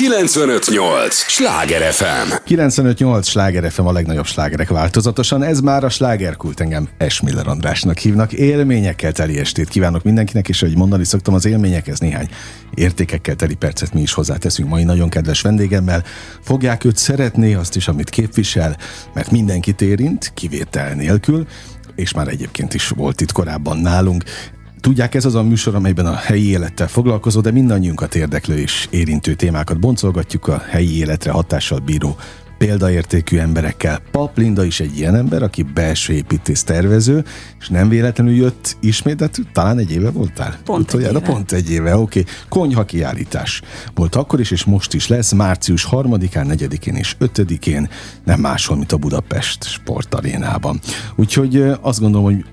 958! Sláger FM! 958! Sláger FM a legnagyobb slágerek változatosan. Ez már a slágerkult engem Esmiller Andrásnak hívnak. Élményekkel teli estét kívánok mindenkinek, és ahogy mondani szoktam, az élményekhez néhány értékekkel teli percet mi is hozzáteszünk mai nagyon kedves vendégemmel. Fogják őt szeretni, azt is, amit képvisel, mert mindenkit érint, kivétel nélkül, és már egyébként is volt itt korábban nálunk. Tudják, ez az a műsor, amelyben a helyi élettel foglalkozó, de mindannyiunkat érdeklő és érintő témákat boncolgatjuk a helyi életre hatással bíró példaértékű emberekkel. Pap Linda is egy ilyen ember, aki belső építész tervező, és nem véletlenül jött ismét, de talán egy éve voltál? Pont egy éve. Pont egy éve, oké. Okay. Konyha kiállítás volt akkor is, és most is lesz, március 3-án, 4-én és 5-én, nem máshol, mint a Budapest sportarénában. Úgyhogy azt gondolom, hogy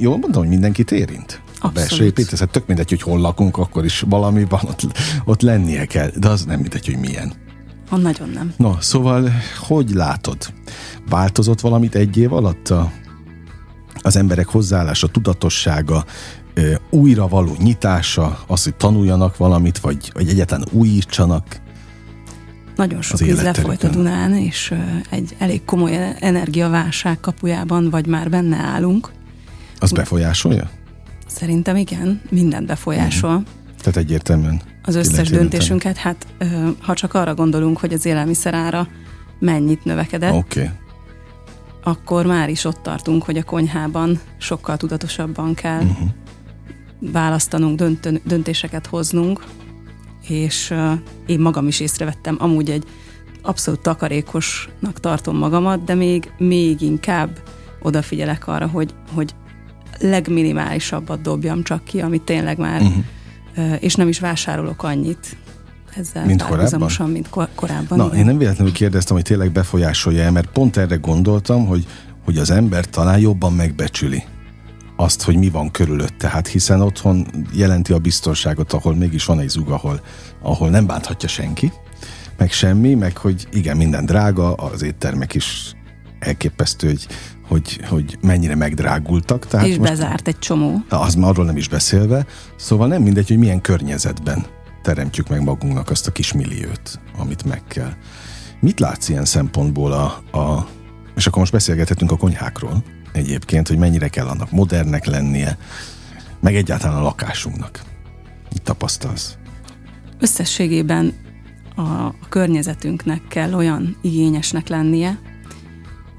jól mondom, hogy mindenkit érint? A belső építészet. Tök mindegy, hogy hol lakunk, akkor is valami van, ott, ott lennie kell, de az nem mindegy, hogy milyen. Ha nagyon nem. No, szóval, hogy látod? Változott valamit egy év alatt a, az emberek hozzáállása, tudatossága, újra való nyitása, az, hogy tanuljanak valamit, vagy, vagy egyáltalán újítsanak? Nagyon sok víz lefolyt a Dunán, és egy elég komoly energiaválság kapujában, vagy már benne állunk. Az befolyásolja? Szerintem igen, mindent befolyásol. Mm. Tehát egyértelműen. Az összes döntésünket, hát ha csak arra gondolunk, hogy az élelmiszer ára mennyit növekedett, okay. akkor már is ott tartunk, hogy a konyhában sokkal tudatosabban kell uh-huh. választanunk, döntön, döntéseket hoznunk, és uh, én magam is észrevettem, amúgy egy abszolút takarékosnak tartom magamat, de még, még inkább odafigyelek arra, hogy, hogy legminimálisabbat dobjam csak ki, amit tényleg már, uh-huh. és nem is vásárolok annyit ezzel mint korábban? mint kor- korábban. Na, igen. én nem véletlenül kérdeztem, hogy tényleg befolyásolja mert pont erre gondoltam, hogy, hogy az ember talán jobban megbecsüli azt, hogy mi van körülötte. Hát hiszen otthon jelenti a biztonságot, ahol mégis van egy zug, ahol, ahol nem bánthatja senki, meg semmi, meg hogy igen, minden drága, az éttermek is elképesztő, hogy hogy, hogy mennyire megdrágultak. Tehát és most, bezárt egy csomó. Az már arról nem is beszélve. Szóval nem mindegy, hogy milyen környezetben teremtjük meg magunknak azt a kis milliót, amit meg kell. Mit látsz ilyen szempontból a, a és akkor most beszélgethetünk a konyhákról egyébként, hogy mennyire kell annak modernnek lennie, meg egyáltalán a lakásunknak. Mit tapasztalsz? Összességében a, a környezetünknek kell olyan igényesnek lennie,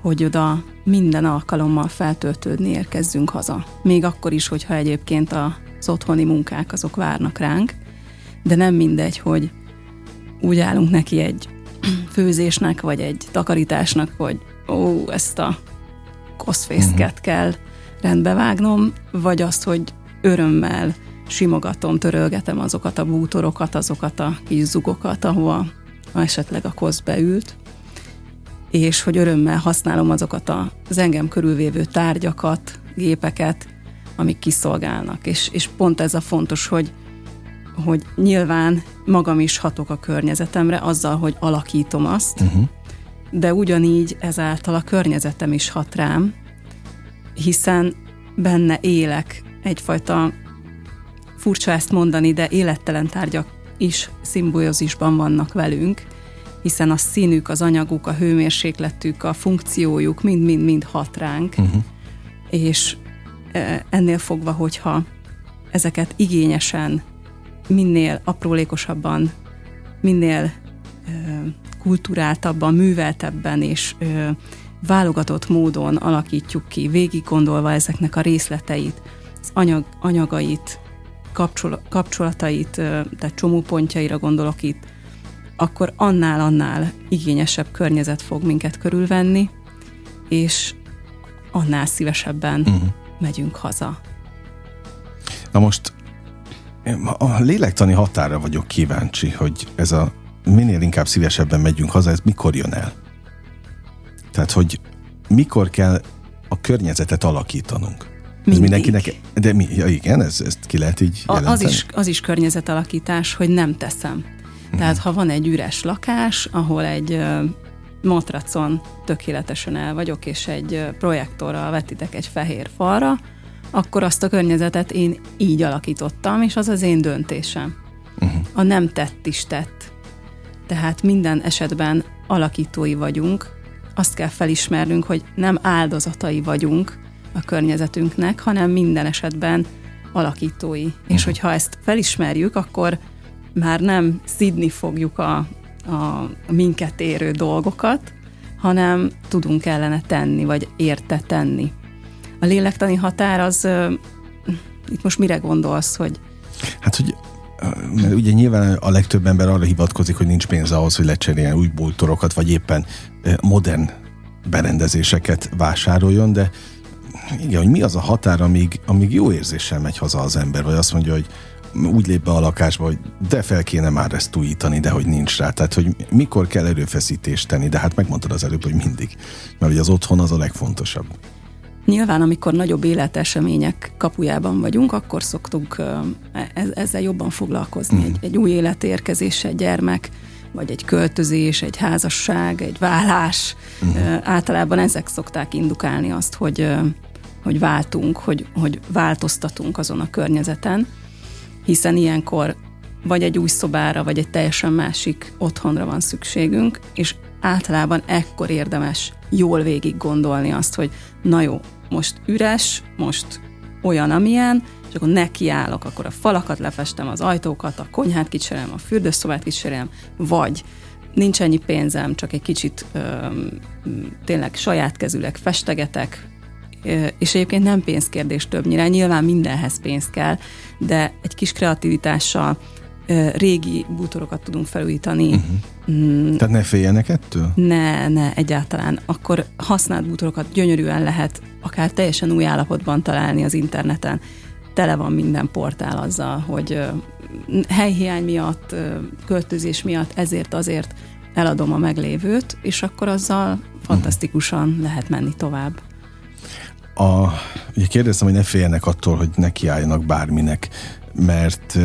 hogy oda minden alkalommal feltöltődni érkezzünk haza. Még akkor is, hogyha egyébként az otthoni munkák azok várnak ránk, de nem mindegy, hogy úgy állunk neki egy főzésnek, vagy egy takarításnak, hogy ó, ezt a koszfészket uh-huh. kell rendbevágnom, vagy azt, hogy örömmel simogatom, törölgetem azokat a bútorokat, azokat a kis zugokat, ahova esetleg a kosz beült, és hogy örömmel használom azokat az engem körülvévő tárgyakat, gépeket, amik kiszolgálnak. És, és pont ez a fontos, hogy, hogy nyilván magam is hatok a környezetemre azzal, hogy alakítom azt, uh-huh. de ugyanígy ezáltal a környezetem is hat rám, hiszen benne élek egyfajta furcsa ezt mondani, de élettelen tárgyak is szimbiózisban vannak velünk, hiszen a színük, az anyaguk, a hőmérsékletük, a funkciójuk mind-mind-mind hat ránk, uh-huh. és e, ennél fogva, hogyha ezeket igényesen, minél aprólékosabban, minél e, kulturáltabban, műveltebben és e, válogatott módon alakítjuk ki, végig gondolva ezeknek a részleteit, az anyag, anyagait, kapcsolatait, tehát csomópontjaira gondolok itt, akkor annál-annál igényesebb környezet fog minket körülvenni, és annál szívesebben uh-huh. megyünk haza. Na most a lélektani határa vagyok kíváncsi, hogy ez a minél inkább szívesebben megyünk haza, ez mikor jön el? Tehát, hogy mikor kell a környezetet alakítanunk? Mindig. Ez mindenkinek, de mi, ja igen, ez, ezt ki lehet így jelenteni? Az is, az is környezetalakítás, hogy nem teszem. Tehát ha van egy üres lakás, ahol egy matracon tökéletesen el vagyok, és egy projektorral vetitek egy fehér falra, akkor azt a környezetet én így alakítottam, és az az én döntésem. Uh-huh. A nem tett is tett. Tehát minden esetben alakítói vagyunk, azt kell felismernünk, hogy nem áldozatai vagyunk a környezetünknek, hanem minden esetben alakítói. Uh-huh. És hogyha ezt felismerjük, akkor már nem szidni fogjuk a, a minket érő dolgokat, hanem tudunk ellene tenni, vagy érte tenni. A lélektani határ az, itt most mire gondolsz, hogy... Hát, hogy mert ugye nyilván a legtöbb ember arra hivatkozik, hogy nincs pénz ahhoz, hogy lecseréljen új bútorokat, vagy éppen modern berendezéseket vásároljon, de igen, hogy mi az a határ, amíg, amíg jó érzéssel megy haza az ember, vagy azt mondja, hogy úgy lép be a lakásba, hogy de fel kéne már ezt újítani, de hogy nincs rá. Tehát, hogy mikor kell erőfeszítést tenni, de hát megmondtad az előbb, hogy mindig. Mert ugye az otthon az a legfontosabb. Nyilván, amikor nagyobb életesemények kapujában vagyunk, akkor szoktunk ezzel jobban foglalkozni. Mm. Egy, egy új életérkezés, egy gyermek, vagy egy költözés, egy házasság, egy vállás. Mm. Általában ezek szokták indukálni azt, hogy, hogy váltunk, hogy, hogy változtatunk azon a környezeten, hiszen ilyenkor vagy egy új szobára, vagy egy teljesen másik otthonra van szükségünk, és általában ekkor érdemes jól végig gondolni azt, hogy na jó, most üres, most olyan, amilyen, és akkor nekiállok, akkor a falakat lefestem, az ajtókat, a konyhát kicserélem, a fürdőszobát kicserélem, vagy nincs ennyi pénzem, csak egy kicsit ö, tényleg saját kezűleg festegetek, és egyébként nem pénzkérdés többnyire, nyilván mindenhez pénz kell, de egy kis kreativitással régi bútorokat tudunk felújítani. Uh-huh. Mm. Tehát ne féljenek ettől? Ne, ne, egyáltalán. Akkor használt bútorokat gyönyörűen lehet akár teljesen új állapotban találni az interneten. Tele van minden portál azzal, hogy helyhiány miatt, költözés miatt, ezért azért eladom a meglévőt, és akkor azzal fantasztikusan uh-huh. lehet menni tovább. A, ugye kérdeztem, hogy ne féljenek attól, hogy nekiálljanak bárminek, mert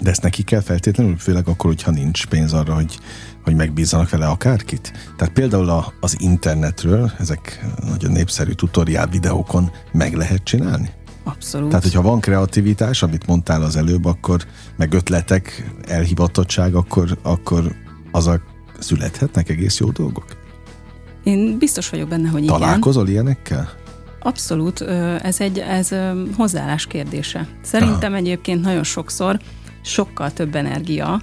de ezt neki kell feltétlenül, főleg akkor, hogyha nincs pénz arra, hogy, hogy megbízzanak vele akárkit. Tehát például a, az internetről, ezek nagyon népszerű tutoriál videókon meg lehet csinálni? Abszolút. Tehát, hogyha van kreativitás, amit mondtál az előbb, akkor meg ötletek, elhivatottság, akkor, akkor azok születhetnek egész jó dolgok? Én biztos vagyok benne, hogy igen. Találkozol ilyenekkel? Abszolút, ez egy ez hozzáállás kérdése. Szerintem Aha. egyébként nagyon sokszor sokkal több energia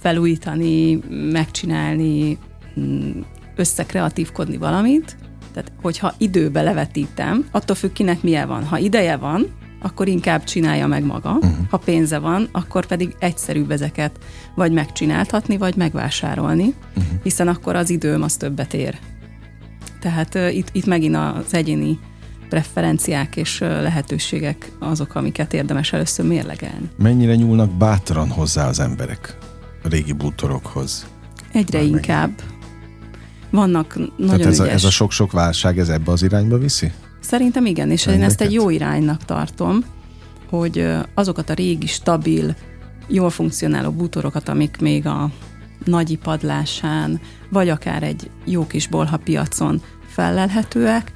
felújítani, megcsinálni, mm, összekreatívkodni valamit. Tehát, hogyha időbe levetítem, attól függ, kinek milyen van. Ha ideje van, akkor inkább csinálja meg maga. Uh-huh. Ha pénze van, akkor pedig egyszerűbb ezeket vagy megcsináltatni, vagy megvásárolni, uh-huh. hiszen akkor az időm az többet ér. Tehát itt, itt megint az egyéni preferenciák és lehetőségek azok, amiket érdemes először mérlegelni. Mennyire nyúlnak bátran hozzá az emberek a régi bútorokhoz? Egyre Már inkább. Megint. Vannak nagyon Tehát ez ügyes. a, ez a sok-sok válság, ez ebbe az irányba viszi? Szerintem igen, és Embereket? én ezt egy jó iránynak tartom, hogy azokat a régi, stabil, jól funkcionáló bútorokat, amik még a nagy padlásán, vagy akár egy jó kis bolha piacon fellelhetőek,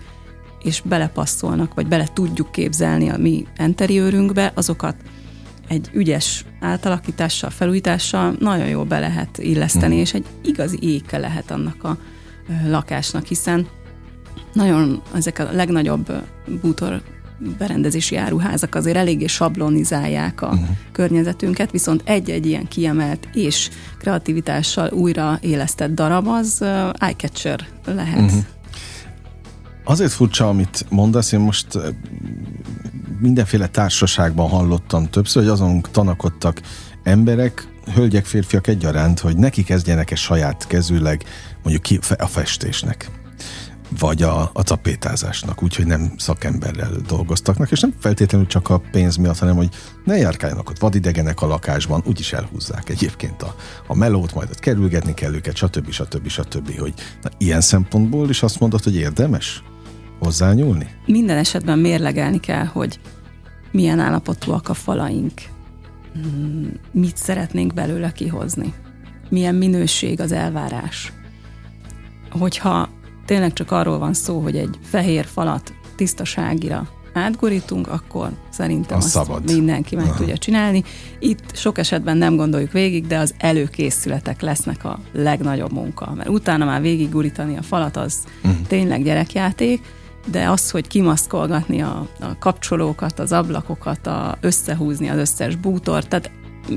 és belepasszolnak, vagy bele tudjuk képzelni a mi enteriőrünkbe, azokat egy ügyes átalakítással, felújítással nagyon jól be lehet illeszteni, mm. és egy igazi éke lehet annak a lakásnak, hiszen nagyon ezek a legnagyobb bútor berendezési áruházak azért eléggé sablonizálják a uh-huh. környezetünket, viszont egy-egy ilyen kiemelt és kreativitással újra élesztett darab az uh, eye-catcher lehet. Uh-huh. Azért furcsa, amit mondasz, én most mindenféle társaságban hallottam többször, hogy azon tanakodtak emberek, hölgyek, férfiak egyaránt, hogy neki kezdjenek egy saját kezűleg mondjuk ki a festésnek vagy a, a tapétázásnak, úgyhogy nem szakemberrel dolgoztaknak, és nem feltétlenül csak a pénz miatt, hanem hogy ne járkáljanak ott vadidegenek a lakásban, úgyis elhúzzák egyébként a, a melót, majd ott kerülgetni kell őket, stb. stb. stb. hogy na, ilyen szempontból is azt mondod, hogy érdemes? Hozzányúlni? Minden esetben mérlegelni kell, hogy milyen állapotúak a falaink, hmm, mit szeretnénk belőle kihozni, milyen minőség az elvárás. Hogyha tényleg csak arról van szó, hogy egy fehér falat tisztaságira átgurítunk, akkor szerintem Az azt szabad. mindenki meg Aha. tudja csinálni. Itt sok esetben nem gondoljuk végig, de az előkészületek lesznek a legnagyobb munka, mert utána már végig gurítani a falat, az Mhm. tényleg gyerekjáték, de az, hogy kimaszkolgatni a, a kapcsolókat, az ablakokat, a, összehúzni az összes bútort, tehát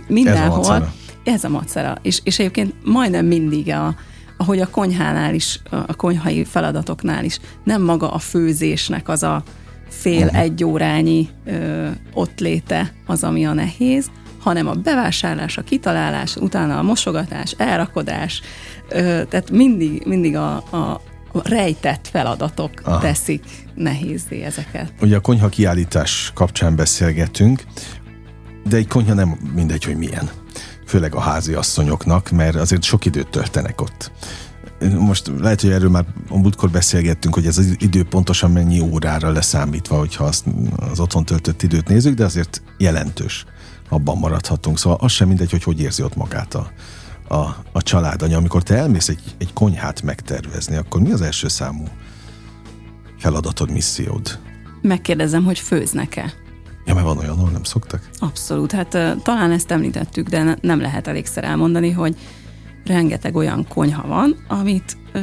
mindenhol macera. ez a macera. És, és egyébként majdnem mindig a, ahogy a konyhánál is, a konyhai feladatoknál is, nem maga a főzésnek az a fél Mhm. egy órányi ö, ott léte az, ami a nehéz, hanem a bevásárlás, a kitalálás, utána a mosogatás, elrakodás, ö, tehát mindig, mindig a, a a rejtett feladatok Aha. Teszik nehézé ezeket. Ugye a konyha kiállítás kapcsán beszélgetünk, de egy konyha nem mindegy, hogy milyen. Főleg a házi asszonyoknak, mert azért sok időt töltenek ott. Most lehet, hogy erről már a múltkor beszélgettünk, hogy ez az idő pontosan mennyi órára leszámítva, hogyha azt, az otthon töltött időt nézzük, de azért jelentős. Abban maradhatunk. Szóval az sem mindegy, hogy hogy érzi ott magát a, a, a családanya. Amikor te elmész egy, egy konyhát megtervezni, akkor mi az első számú feladatod, missziód? Megkérdezem, hogy főznek-e? Ja, mert van olyan, ahol nem szoktak. Abszolút, hát talán ezt említettük, de ne- nem lehet elégszer elmondani, hogy rengeteg olyan konyha van, amit ö,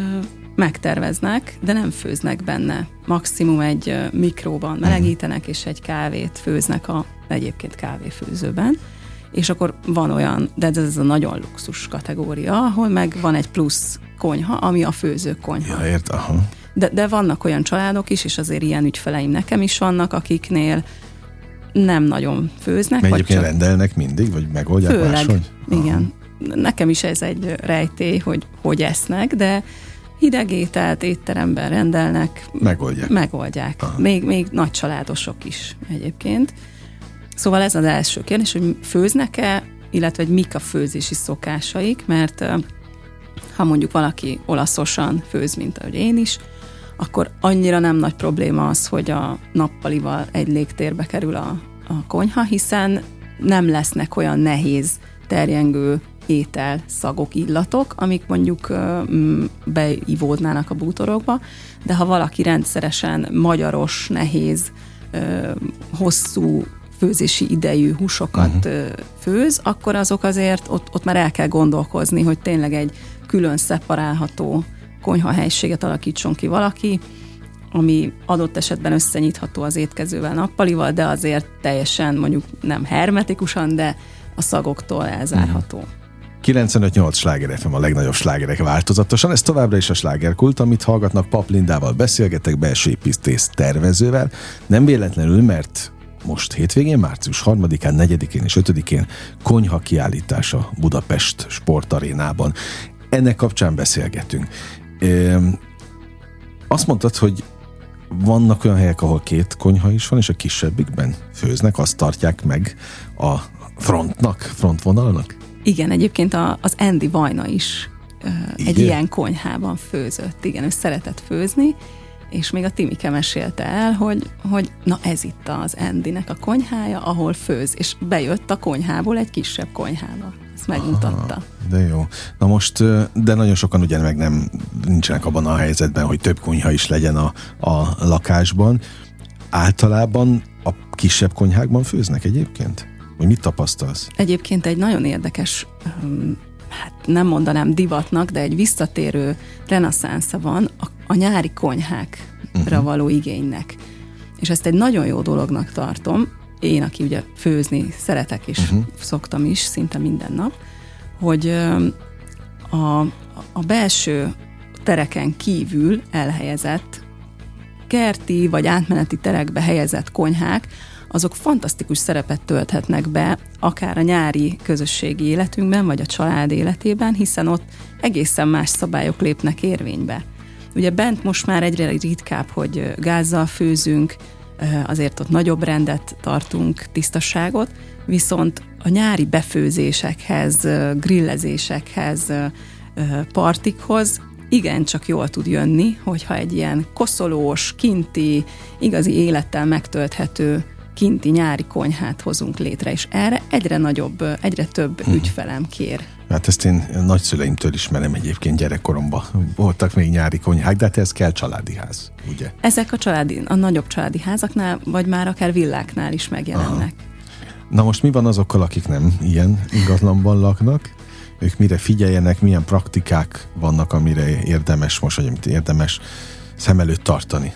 megterveznek, de nem főznek benne. Maximum egy mikróban melegítenek, és egy kávét főznek a egyébként kávéfőzőben. És akkor van olyan, de ez a nagyon luxus kategória, ahol meg van egy plusz konyha, ami a főző konyha. Ja, ért, aha. De, de vannak olyan családok is, és azért ilyen ügyfeleim nekem is vannak, akiknél nem nagyon főznek. Mert egyébként csak rendelnek mindig, vagy megoldják Főleg, máshogy? igen. Nekem is ez egy rejtély, hogy hogy esznek, de hideg ételt étteremben rendelnek, Megoldják. megoldják. Aha. Még, még nagy családosok is egyébként. Szóval ez az első kérdés, hogy főznek-e, illetve hogy mik a főzési szokásaik, mert ha mondjuk valaki olaszosan főz, mint ahogy én is, akkor annyira nem nagy probléma az, hogy a nappalival egy légtérbe kerül a, a konyha, hiszen nem lesznek olyan nehéz, terjengő étel, szagok, illatok, amik mondjuk beivódnának a bútorokba, de ha valaki rendszeresen magyaros, nehéz, hosszú főzési idejű húsokat uh-huh. főz, akkor azok azért ott, ott már el kell gondolkozni, hogy tényleg egy külön szeparálható konyhahelységet alakítson ki valaki, ami adott esetben összenyitható az étkezővel, nappalival, de azért teljesen mondjuk nem hermetikusan, de a szagoktól elzárható. 95-8 sláger FM a legnagyobb slágerek változatosan. Ez továbbra is a slágerkult, amit hallgatnak Pap Lindával beszélgetek belső építész tervezővel. Nem véletlenül, mert most hétvégén, március 3-án, 4-én és 5-én konyha kiállítása Budapest sportarénában. Ennek kapcsán beszélgetünk. Üm, azt mondtad, hogy vannak olyan helyek, ahol két konyha is van, és a kisebbikben főznek, azt tartják meg a frontnak, frontvonalnak? Igen, egyébként a, az Andy Vajna is ö, egy Igen? ilyen konyhában főzött. Igen, ő szeretett főzni, és még a Timike mesélte el, hogy, hogy na ez itt az Andynek a konyhája, ahol főz, és bejött a konyhából egy kisebb konyhába. Ezt megmutatta. Aha, de jó. Na most, de nagyon sokan ugye meg nem nincsenek abban a helyzetben, hogy több konyha is legyen a, a lakásban. Általában a kisebb konyhákban főznek egyébként? Vagy mit tapasztalsz? Egyébként egy nagyon érdekes, öm, hát nem mondanám divatnak, de egy visszatérő reneszánsza van a, a nyári konyhákra uh-huh. való igénynek. És ezt egy nagyon jó dolognak tartom, én, aki ugye főzni szeretek, és uh-huh. szoktam is szinte minden nap, hogy a, a belső tereken kívül elhelyezett kerti vagy átmeneti terekbe helyezett konyhák, azok fantasztikus szerepet tölthetnek be, akár a nyári közösségi életünkben, vagy a család életében, hiszen ott egészen más szabályok lépnek érvénybe. Ugye bent most már egyre ritkább, hogy gázzal főzünk, azért ott nagyobb rendet tartunk, tisztaságot, viszont a nyári befőzésekhez, grillezésekhez, partikhoz igencsak jól tud jönni, hogyha egy ilyen koszolós, kinti, igazi élettel megtölthető kinti nyári konyhát hozunk létre, és erre egyre nagyobb, egyre több hmm. ügyfelem kér. Hát ezt én nagyszüleimtől ismerem egyébként gyerekkoromban. Voltak még nyári konyhák, de hát ez kell családi ház, ugye? Ezek a, családi, a nagyobb családi házaknál, vagy már akár villáknál is megjelennek. Aha. Na most mi van azokkal, akik nem ilyen ingatlanban laknak? Ők mire figyeljenek, milyen praktikák vannak, amire érdemes most, vagy amit érdemes szem előtt tartani?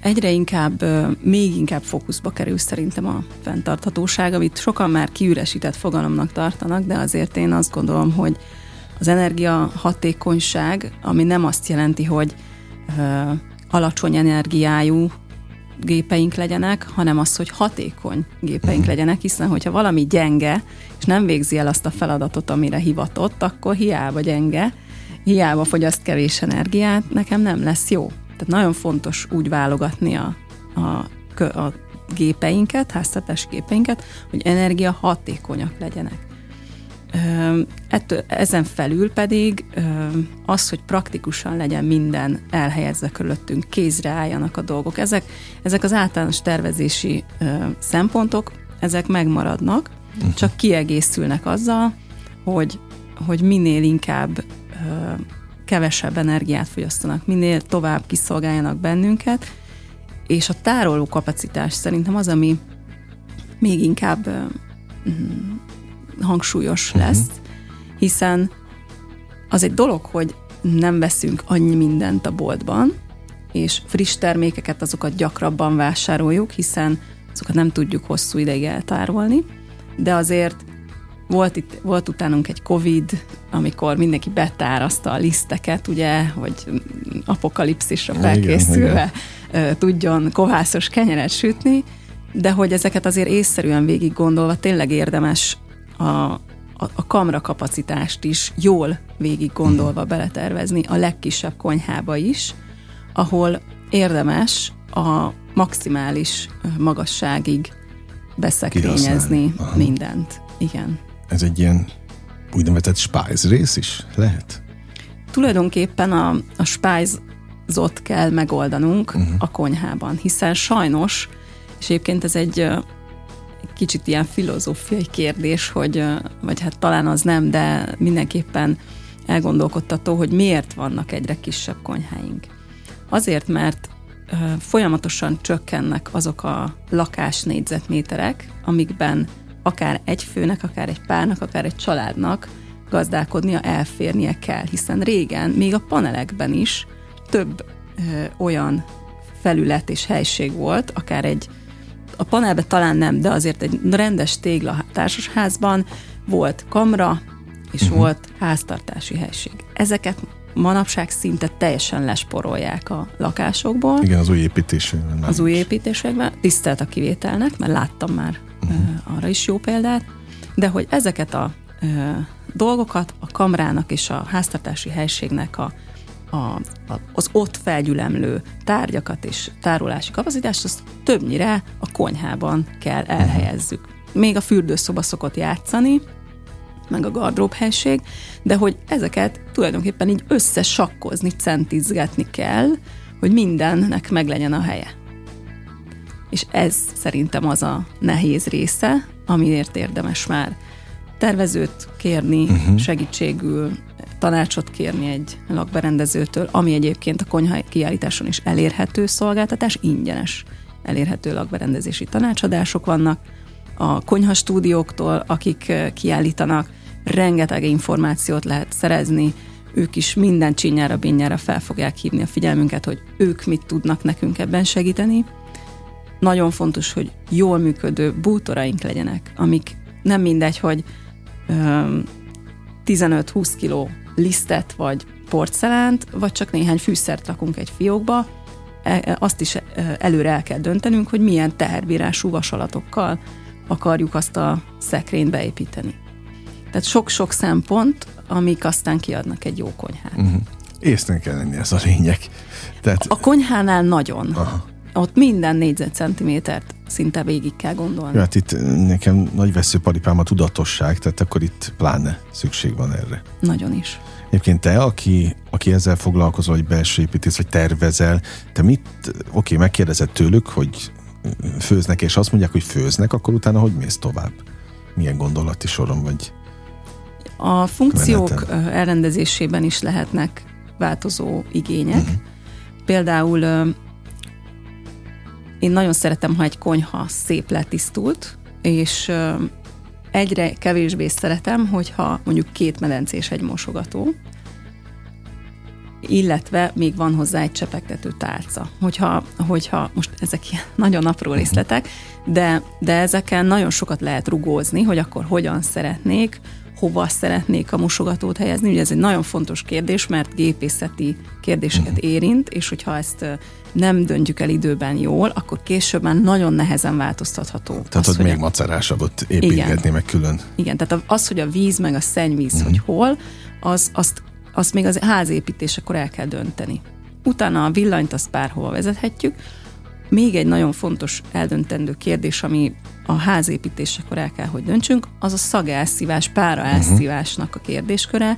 Egyre inkább, még inkább fókuszba kerül szerintem a fenntarthatóság, amit sokan már kiüresített fogalomnak tartanak, de azért én azt gondolom, hogy az energia hatékonyság, ami nem azt jelenti, hogy ö, alacsony energiájú gépeink legyenek, hanem az, hogy hatékony gépeink mhm. legyenek, hiszen hogyha valami gyenge, és nem végzi el azt a feladatot, amire hivatott, akkor hiába gyenge, hiába fogyaszt kevés energiát, nekem nem lesz jó. Tehát nagyon fontos úgy válogatni a, a, a gépeinket, háztartási gépeinket, hogy energia hatékonyak legyenek. Ettől, ezen felül pedig az, hogy praktikusan legyen minden elhelyezve körülöttünk, kézre álljanak a dolgok. Ezek, ezek az általános tervezési szempontok, ezek megmaradnak, uh-huh. csak kiegészülnek azzal, hogy, hogy minél inkább kevesebb energiát fogyasztanak, minél tovább kiszolgáljanak bennünket, és a tároló kapacitás szerintem az, ami még inkább mm, hangsúlyos uh-huh. lesz, hiszen az egy dolog, hogy nem veszünk annyi mindent a boltban, és friss termékeket azokat gyakrabban vásároljuk, hiszen azokat nem tudjuk hosszú ideig eltárolni, de azért volt, itt, volt utánunk egy Covid, amikor mindenki betáraszta a liszteket, ugye, hogy apokalipszisra felkészülve igen, igen. tudjon kovászos kenyeret sütni, de hogy ezeket azért észszerűen végig gondolva tényleg érdemes a, a, a kamra kapacitást is jól végig gondolva beletervezni a legkisebb konyhába is, ahol érdemes a maximális magasságig beszekrényezni mindent. Igen. Ez egy ilyen úgynevezett spájz rész is lehet? Tulajdonképpen a, a spájzot kell megoldanunk uh-huh. a konyhában, hiszen sajnos, és egyébként ez egy kicsit ilyen filozófiai kérdés, hogy, vagy hát talán az nem, de mindenképpen elgondolkodtató, hogy miért vannak egyre kisebb konyháink. Azért, mert folyamatosan csökkennek azok a lakás négyzetméterek, amikben akár egy főnek, akár egy párnak, akár egy családnak gazdálkodnia, elférnie kell, hiszen régen, még a panelekben is több ö, olyan felület és helység volt, akár egy, a panelben talán nem, de azért egy rendes tégla társasházban volt kamra, és uh-huh. volt háztartási helység. Ezeket manapság szinte teljesen lesporolják a lakásokból. Igen, az új építésekben. Az új építésekben. Tisztelt a kivételnek, mert láttam már. Arra is jó példát, de hogy ezeket a dolgokat a kamrának és a háztartási helységnek a, a, az ott felgyülemlő tárgyakat és tárolási kapacitást, azt többnyire a konyhában kell mhm. elhelyezzük. Még a fürdőszoba szokott játszani, meg a gardrób helység, de hogy ezeket tulajdonképpen így összesakkozni, centizgetni kell, hogy mindennek meglegyen a helye. És ez szerintem az a nehéz része, amiért érdemes már tervezőt kérni, uh-huh. segítségül, tanácsot kérni egy lakberendezőtől, ami egyébként a konyha kiállításon is elérhető szolgáltatás, ingyenes elérhető lakberendezési tanácsadások vannak. A konyha stúdióktól, akik eh, kiállítanak, rengeteg információt lehet szerezni, ők is minden csinyára, bényára fel fogják hívni a figyelmünket, hogy ők mit tudnak nekünk ebben segíteni. Nagyon fontos, hogy jól működő bútoraink legyenek, amik nem mindegy, hogy 15-20 kiló lisztet vagy porcelánt, vagy csak néhány fűszert rakunk egy fiókba, e, e, azt is előre el kell döntenünk, hogy milyen teherbírású vasalatokkal akarjuk azt a szekrényt beépíteni. Tehát sok-sok szempont, amik aztán kiadnak egy jó konyhát. Uh-huh. Észre kell lenni, ez a lényeg. Tehát... A konyhánál nagyon. Aha. Ott minden négyzetcentimétert szinte végig kell gondolni. Ja, hát itt nekem nagy veszőparipám a tudatosság, tehát akkor itt pláne szükség van erre. Nagyon is. Egyébként te, aki, aki ezzel foglalkozol, vagy belső építész, vagy tervezel, te mit, oké, megkérdezed tőlük, hogy főznek, és azt mondják, hogy főznek, akkor utána hogy mész tovább? Milyen gondolati soron vagy? A funkciók meneten? elrendezésében is lehetnek változó igények. Uh-huh. Például én nagyon szeretem, ha egy konyha szép letisztult, és egyre kevésbé szeretem, hogyha mondjuk két medencés egy mosogató, illetve még van hozzá egy csepegtető tálca. Hogyha, hogyha most ezek ilyen nagyon apró részletek, de, de ezeken nagyon sokat lehet rugózni, hogy akkor hogyan szeretnék, hova szeretnék a mosogatót helyezni. Ugye ez egy nagyon fontos kérdés, mert gépészeti kérdéseket mhm. érint, és hogyha ezt nem döntjük el időben jól, akkor később már nagyon nehezen változtatható. Tehát, az, hogy még macerásabbat építgetni igen, meg külön. Igen, tehát az, hogy a víz meg a szennyvíz, uh-huh. hogy hol, az, azt, azt még az házépítésekor el kell dönteni. Utána a villanyt azt bárhova vezethetjük. Még egy nagyon fontos eldöntendő kérdés, ami a házépítésekor el kell, hogy döntsünk, az a szagelszívás, pára mhm. elszívásnak a kérdésköre,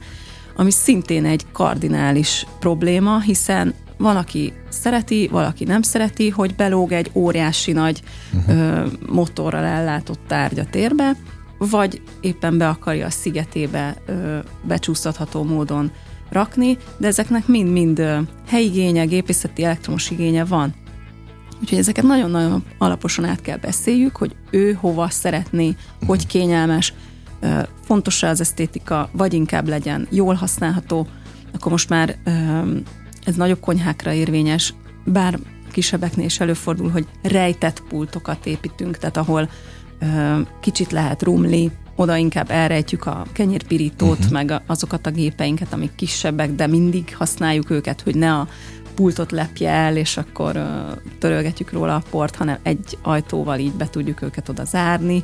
ami szintén egy kardinális probléma, hiszen valaki szereti, valaki nem szereti, hogy belóg egy óriási nagy uh-huh. ö, motorral ellátott tárgya térbe, vagy éppen be akarja a szigetébe ö, becsúsztatható módon rakni, de ezeknek mind-mind helyigénye, gépészeti elektromos igénye van. Úgyhogy ezeket nagyon-nagyon alaposan át kell beszéljük, hogy ő hova szeretné, hogy kényelmes, fontos az esztétika, vagy inkább legyen jól használható, akkor most már ez nagyobb konyhákra érvényes, bár kisebbeknél is előfordul, hogy rejtett pultokat építünk, tehát ahol kicsit lehet rumli, oda inkább elrejtjük a kenyérpirítót, uh-huh. meg azokat a gépeinket, amik kisebbek, de mindig használjuk őket, hogy ne a pultot lepje el, és akkor uh, törölgetjük róla a port, hanem egy ajtóval így be tudjuk őket oda zárni.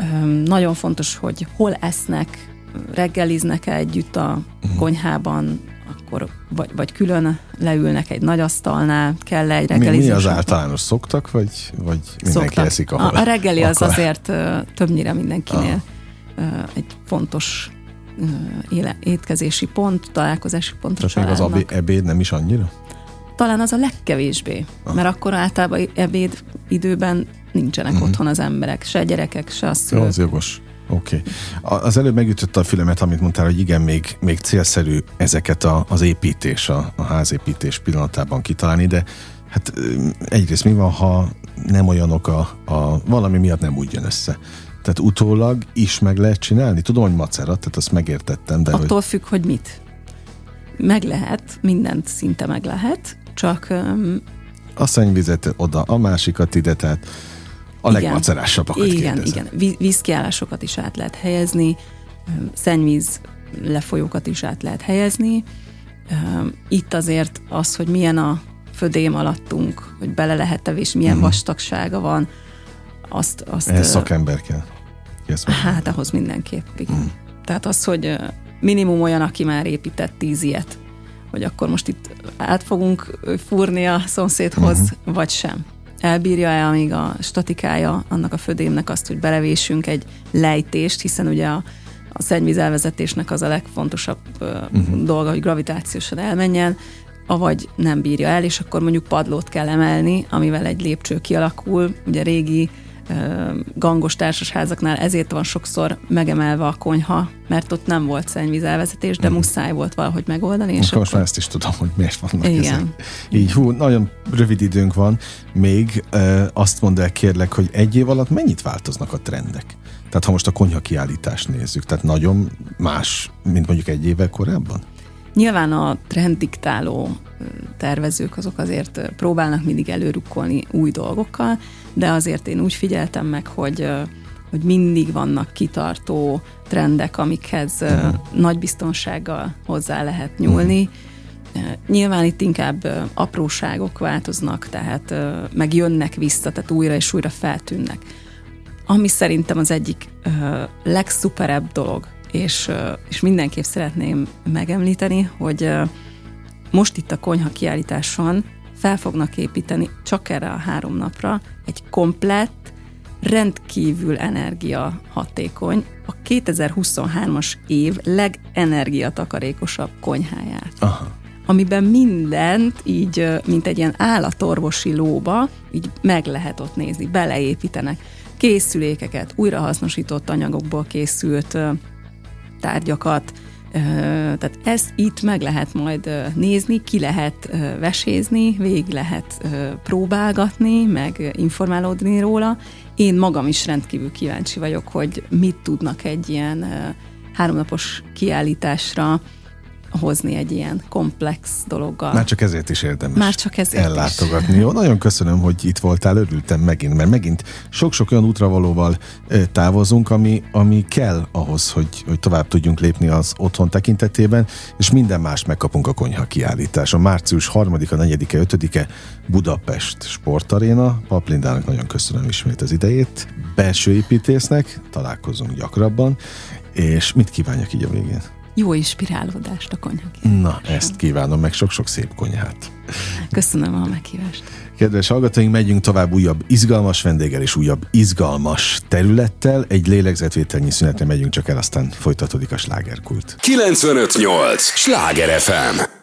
Um, nagyon fontos, hogy hol esznek, reggeliznek együtt a uh-huh. konyhában, akkor vagy, vagy külön leülnek egy nagy asztalnál, kell egy reggeli. Mi, mi az általános szoktak, vagy, vagy mindenki szoktak. eszik, ahol A, a reggeli akar. az azért uh, többnyire mindenkinél uh, egy fontos éle, étkezési pont, találkozási pont a Tehát az ebéd nem is annyira? Talán az a legkevésbé, Aha. mert akkor általában ebéd időben nincsenek uh-huh. otthon az emberek, se gyerekek, se a szülők. az jogos. Oké. Okay. Az előbb megütötte a fülemet, amit mondtál, hogy igen, még, még célszerű ezeket a, az építés, a, a házépítés pillanatában kitalálni, de hát egyrészt mi van, ha nem olyanok a, a valami miatt nem úgy jön össze. Tehát utólag is meg lehet csinálni? Tudom, hogy macera, tehát azt megértettem. De Attól hogy... függ, hogy mit. Meg lehet, mindent szinte meg lehet, csak... Um... A szennyvizet oda, a másikat ide, tehát a igen, legmacerásabbakat Igen, kérdezem. igen. Vízkiállásokat is át lehet helyezni, szennyvíz lefolyókat is át lehet helyezni. Itt azért az, hogy milyen a födém alattunk, hogy bele lehet és milyen uh-huh. vastagsága van, azt... azt Ez szakember kell. Hát ahhoz mindenképp, igen. Uh-huh. Tehát az, hogy minimum olyan, aki már épített tíz ilyet, hogy akkor most itt át fogunk fúrni a szomszédhoz, uh-huh. vagy sem elbírja-e, amíg a statikája annak a födémnek azt, hogy belevésünk egy lejtést, hiszen ugye a, a szennyvíz elvezetésnek az a legfontosabb uh-huh. dolga, hogy gravitációsan elmenjen, avagy nem bírja el, és akkor mondjuk padlót kell emelni, amivel egy lépcső kialakul. Ugye régi gangos társasházaknál ezért van sokszor megemelve a konyha, mert ott nem volt szennyvízelvezetés, de mm. muszáj volt valahogy megoldani. És akkor most már ezt is tudom, hogy miért vannak Igen. ezek. Így hú, nagyon rövid időnk van. Még e, azt mondd el kérlek, hogy egy év alatt mennyit változnak a trendek? Tehát ha most a konyha kiállítást nézzük, tehát nagyon más, mint mondjuk egy évvel korábban? Nyilván a trenddiktáló tervezők azok azért próbálnak mindig előrukkolni új dolgokkal, de azért én úgy figyeltem meg, hogy hogy mindig vannak kitartó trendek, amikhez uh-huh. nagy biztonsággal hozzá lehet nyúlni. Uh-huh. Nyilván itt inkább apróságok változnak, tehát meg jönnek vissza, tehát újra és újra feltűnnek. Ami szerintem az egyik legszuperebb dolog, és, és mindenképp szeretném megemlíteni, hogy most itt a konyha kiállításon fel fognak építeni csak erre a három napra egy komplett, rendkívül energia hatékony, a 2023-as év legenergiatakarékosabb konyháját. Aha. amiben mindent így, mint egy ilyen állatorvosi lóba, így meg lehet ott nézni, beleépítenek készülékeket, újrahasznosított anyagokból készült tárgyakat, tehát ezt itt meg lehet majd nézni, ki lehet vesézni, végig lehet próbálgatni, meg informálódni róla. Én magam is rendkívül kíváncsi vagyok, hogy mit tudnak egy ilyen háromnapos kiállításra hozni egy ilyen komplex dologgal. Már csak ezért is érdemes Már csak ezért ellátogatni. Is. Jó, nagyon köszönöm, hogy itt voltál, örültem megint, mert megint sok-sok olyan útravalóval távozunk, ami, ami kell ahhoz, hogy, hogy tovább tudjunk lépni az otthon tekintetében, és minden más megkapunk a konyha kiállításon. Március 3-a, 4-e, 5-e Budapest Sportaréna. Paplindának nagyon köszönöm ismét az idejét. Belső építésznek, találkozunk gyakrabban, és mit kívánjak így a végén? Jó inspirálódást a konyha Na, ezt kívánom, meg sok-sok szép konyhát. Köszönöm a meghívást. Kedves hallgatóink, megyünk tovább újabb izgalmas vendéggel és újabb izgalmas területtel. Egy lélegzetvételnyi szünetre megyünk csak el, aztán folytatódik a slágerkult. 958! Sláger FM!